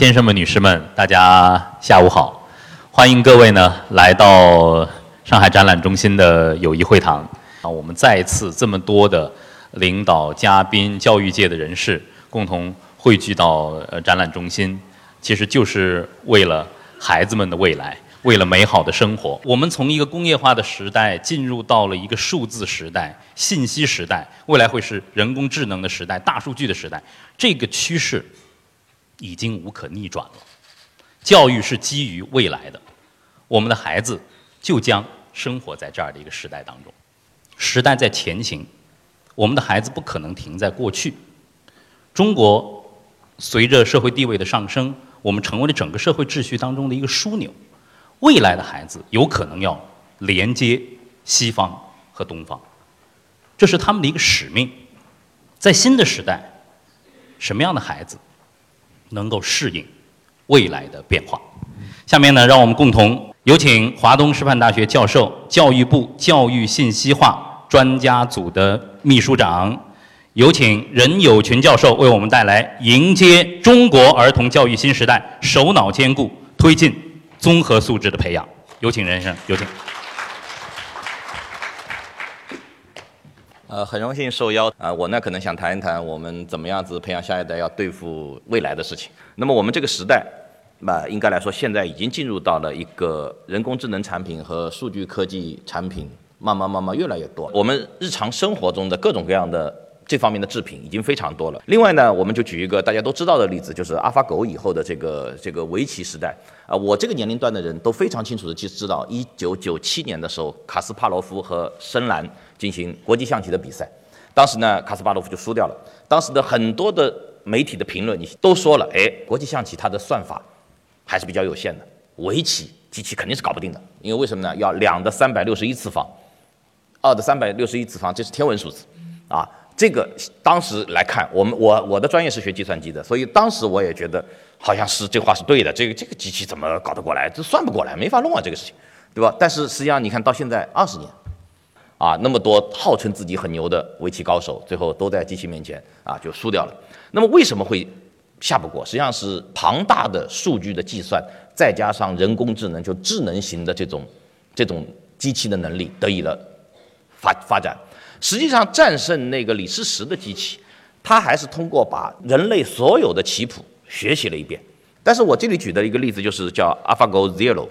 先生们、女士们，大家下午好！欢迎各位呢来到上海展览中心的友谊会堂啊！我们再一次这么多的领导、嘉宾、教育界的人士共同汇聚到呃展览中心，其实就是为了孩子们的未来，为了美好的生活。我们从一个工业化的时代进入到了一个数字时代、信息时代，未来会是人工智能的时代、大数据的时代。这个趋势。已经无可逆转了。教育是基于未来的，我们的孩子就将生活在这样的一个时代当中。时代在前行，我们的孩子不可能停在过去。中国随着社会地位的上升，我们成为了整个社会秩序当中的一个枢纽。未来的孩子有可能要连接西方和东方，这是他们的一个使命。在新的时代，什么样的孩子？能够适应未来的变化。下面呢，让我们共同有请华东师范大学教授、教育部教育信息化专家组的秘书长，有请任友群教授为我们带来《迎接中国儿童教育新时代》，首脑兼顾，推进综合素质的培养。有请任先生，有请。呃，很荣幸受邀啊，我呢可能想谈一谈我们怎么样子培养下一代，要对付未来的事情。那么我们这个时代，那应该来说现在已经进入到了一个人工智能产品和数据科技产品慢慢慢慢越来越多。我们日常生活中的各种各样的这方面的制品已经非常多了。另外呢，我们就举一个大家都知道的例子，就是阿法狗以后的这个这个围棋时代啊。我这个年龄段的人都非常清楚的去知道，一九九七年的时候，卡斯帕罗夫和深蓝。进行国际象棋的比赛，当时呢，卡斯帕罗夫就输掉了。当时的很多的媒体的评论，你都说了，哎，国际象棋它的算法还是比较有限的，围棋机器肯定是搞不定的，因为为什么呢？要两的三百六十一次方，二的三百六十一次方，这是天文数字啊。这个当时来看，我们我我的专业是学计算机的，所以当时我也觉得好像是这话是对的。这个这个机器怎么搞得过来？这算不过来，没法弄啊，这个事情，对吧？但是实际上你看到现在二十年。啊，那么多号称自己很牛的围棋高手，最后都在机器面前啊就输掉了。那么为什么会下不过？实际上是庞大的数据的计算，再加上人工智能，就智能型的这种这种机器的能力得以了发发展。实际上战胜那个李世石的机器，他还是通过把人类所有的棋谱学习了一遍。但是我这里举的一个例子就是叫 AlphaGo Zero。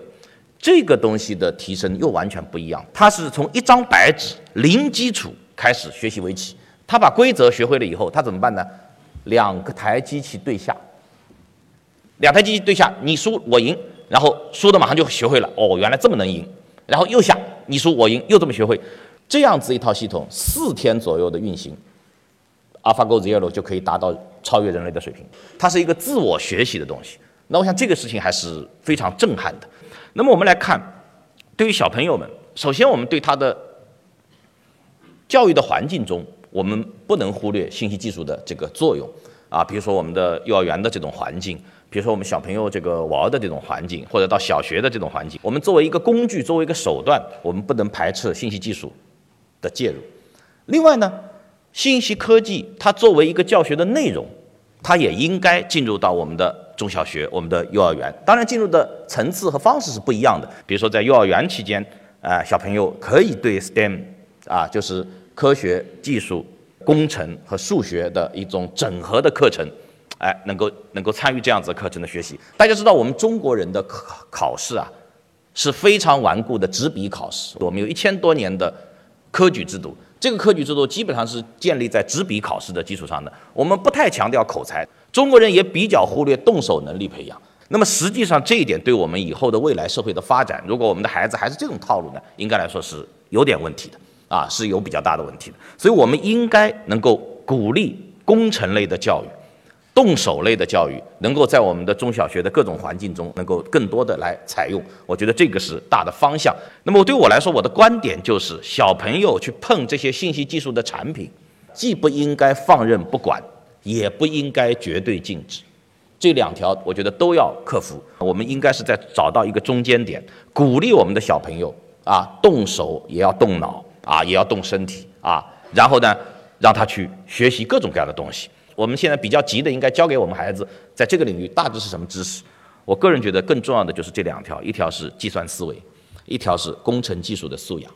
这个东西的提升又完全不一样，它是从一张白纸零基础开始学习围棋，他把规则学会了以后，他怎么办呢？两个台机器对下，两台机器对下，你输我赢，然后输的马上就学会了，哦，原来这么能赢，然后又下，你输我赢，又这么学会，这样子一套系统四天左右的运行，AlphaGo Zero 就可以达到超越人类的水平，它是一个自我学习的东西，那我想这个事情还是非常震撼的。那么我们来看，对于小朋友们，首先我们对他的教育的环境中，我们不能忽略信息技术的这个作用啊。比如说我们的幼儿园的这种环境，比如说我们小朋友这个玩的这种环境，或者到小学的这种环境，我们作为一个工具，作为一个手段，我们不能排斥信息技术的介入。另外呢，信息科技它作为一个教学的内容，它也应该进入到我们的。中小学，我们的幼儿园，当然进入的层次和方式是不一样的。比如说，在幼儿园期间，啊，小朋友可以对 STEM，啊，就是科学技术、工程和数学的一种整合的课程，哎，能够能够参与这样子课程的学习。大家知道，我们中国人的考考试啊，是非常顽固的纸笔考试。我们有一千多年的科举制度，这个科举制度基本上是建立在纸笔考试的基础上的。我们不太强调口才。中国人也比较忽略动手能力培养，那么实际上这一点对我们以后的未来社会的发展，如果我们的孩子还是这种套路呢，应该来说是有点问题的啊，是有比较大的问题的。所以我们应该能够鼓励工程类的教育、动手类的教育，能够在我们的中小学的各种环境中能够更多的来采用。我觉得这个是大的方向。那么对我来说，我的观点就是，小朋友去碰这些信息技术的产品，既不应该放任不管。也不应该绝对禁止，这两条我觉得都要克服。我们应该是在找到一个中间点，鼓励我们的小朋友啊，动手也要动脑啊，也要动身体啊，然后呢，让他去学习各种各样的东西。我们现在比较急的，应该教给我们孩子在这个领域大致是什么知识？我个人觉得更重要的就是这两条，一条是计算思维，一条是工程技术的素养。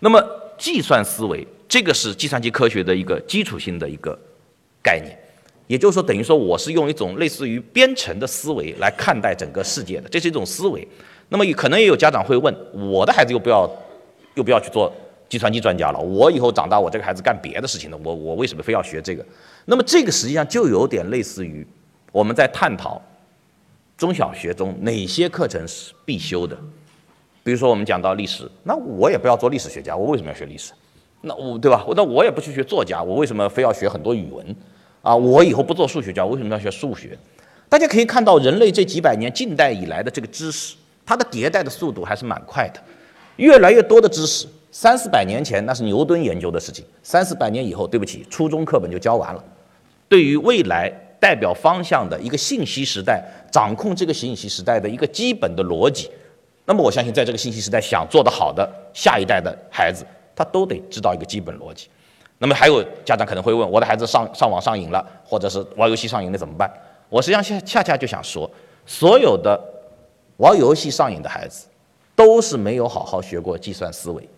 那么计算思维，这个是计算机科学的一个基础性的一个概念，也就是说，等于说我是用一种类似于编程的思维来看待整个世界的，这是一种思维。那么可能也有家长会问，我的孩子又不要又不要去做计算机专家了，我以后长大我这个孩子干别的事情呢，我我为什么非要学这个？那么这个实际上就有点类似于我们在探讨中小学中哪些课程是必修的。比如说我们讲到历史，那我也不要做历史学家，我为什么要学历史？那我对吧？那我也不去学作家，我为什么非要学很多语文？啊，我以后不做数学家，为什么要学数学？大家可以看到人类这几百年近代以来的这个知识，它的迭代的速度还是蛮快的，越来越多的知识。三四百年前那是牛顿研究的事情，三四百年以后，对不起，初中课本就教完了。对于未来代表方向的一个信息时代，掌控这个信息时代的一个基本的逻辑，那么我相信，在这个信息时代想做得好的下一代的孩子，他都得知道一个基本逻辑。那么还有家长可能会问，我的孩子上上网上瘾了，或者是玩游戏上瘾了怎么办？我实际上恰恰恰就想说，所有的玩游戏上瘾的孩子，都是没有好好学过计算思维。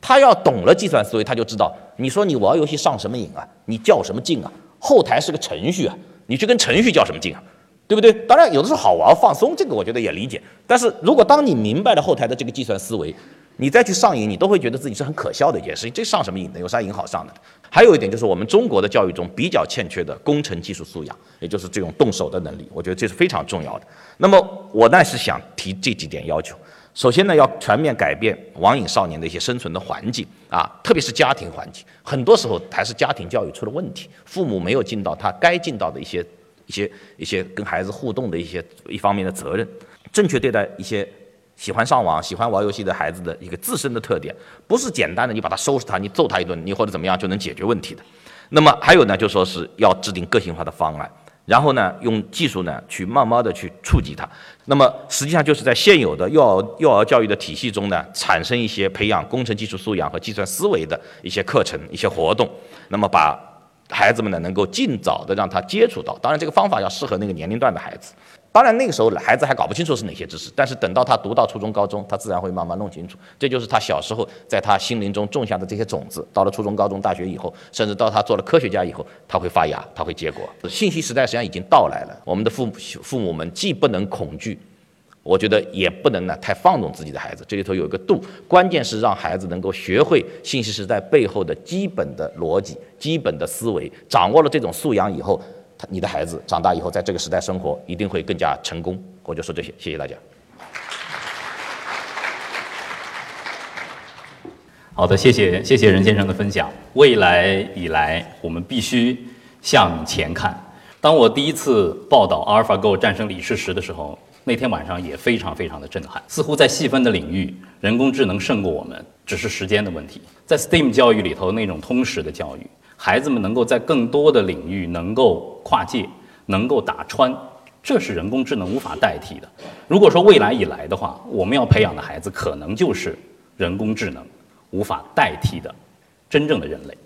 他要懂了计算思维，他就知道，你说你玩游戏上什么瘾啊？你较什么劲啊？后台是个程序啊，你去跟程序较什么劲啊？对不对？当然有的时候好玩放松，这个我觉得也理解。但是如果当你明白了后台的这个计算思维，你再去上瘾，你都会觉得自己是很可笑的一件事情。这上什么瘾呢？有啥瘾好上的？还有一点就是我们中国的教育中比较欠缺的工程技术素养，也就是这种动手的能力，我觉得这是非常重要的。那么我呢是想提这几点要求。首先呢，要全面改变网瘾少年的一些生存的环境啊，特别是家庭环境，很多时候还是家庭教育出了问题，父母没有尽到他该尽到的一些、一些、一些跟孩子互动的一些一方面的责任，正确对待一些喜欢上网、喜欢玩游戏的孩子的一个自身的特点，不是简单的你把他收拾他、你揍他一顿、你或者怎么样就能解决问题的。那么还有呢，就说是要制定个性化的方案。然后呢，用技术呢去慢慢的去触及它。那么实际上就是在现有的幼儿幼儿教育的体系中呢，产生一些培养工程技术素养和计算思维的一些课程、一些活动。那么把孩子们呢能够尽早的让他接触到。当然，这个方法要适合那个年龄段的孩子。当然，那个时候孩子还搞不清楚是哪些知识，但是等到他读到初中、高中，他自然会慢慢弄清楚。这就是他小时候在他心灵中种下的这些种子。到了初中、高中、大学以后，甚至到他做了科学家以后，他会发芽，他会结果。信息时代实际上已经到来了。我们的父母父母们既不能恐惧，我觉得也不能呢太放纵自己的孩子。这里头有一个度，关键是让孩子能够学会信息时代背后的基本的逻辑、基本的思维，掌握了这种素养以后。你的孩子长大以后，在这个时代生活，一定会更加成功。我就说这些，谢谢大家。好的，谢谢谢谢任先生的分享。未来以来，我们必须向前看。当我第一次报道阿尔法 Go 战胜李世石的时候，那天晚上也非常非常的震撼。似乎在细分的领域，人工智能胜过我们，只是时间的问题。在 STEAM 教育里头，那种通识的教育。孩子们能够在更多的领域能够跨界，能够打穿，这是人工智能无法代替的。如果说未来以来的话，我们要培养的孩子可能就是人工智能无法代替的真正的人类。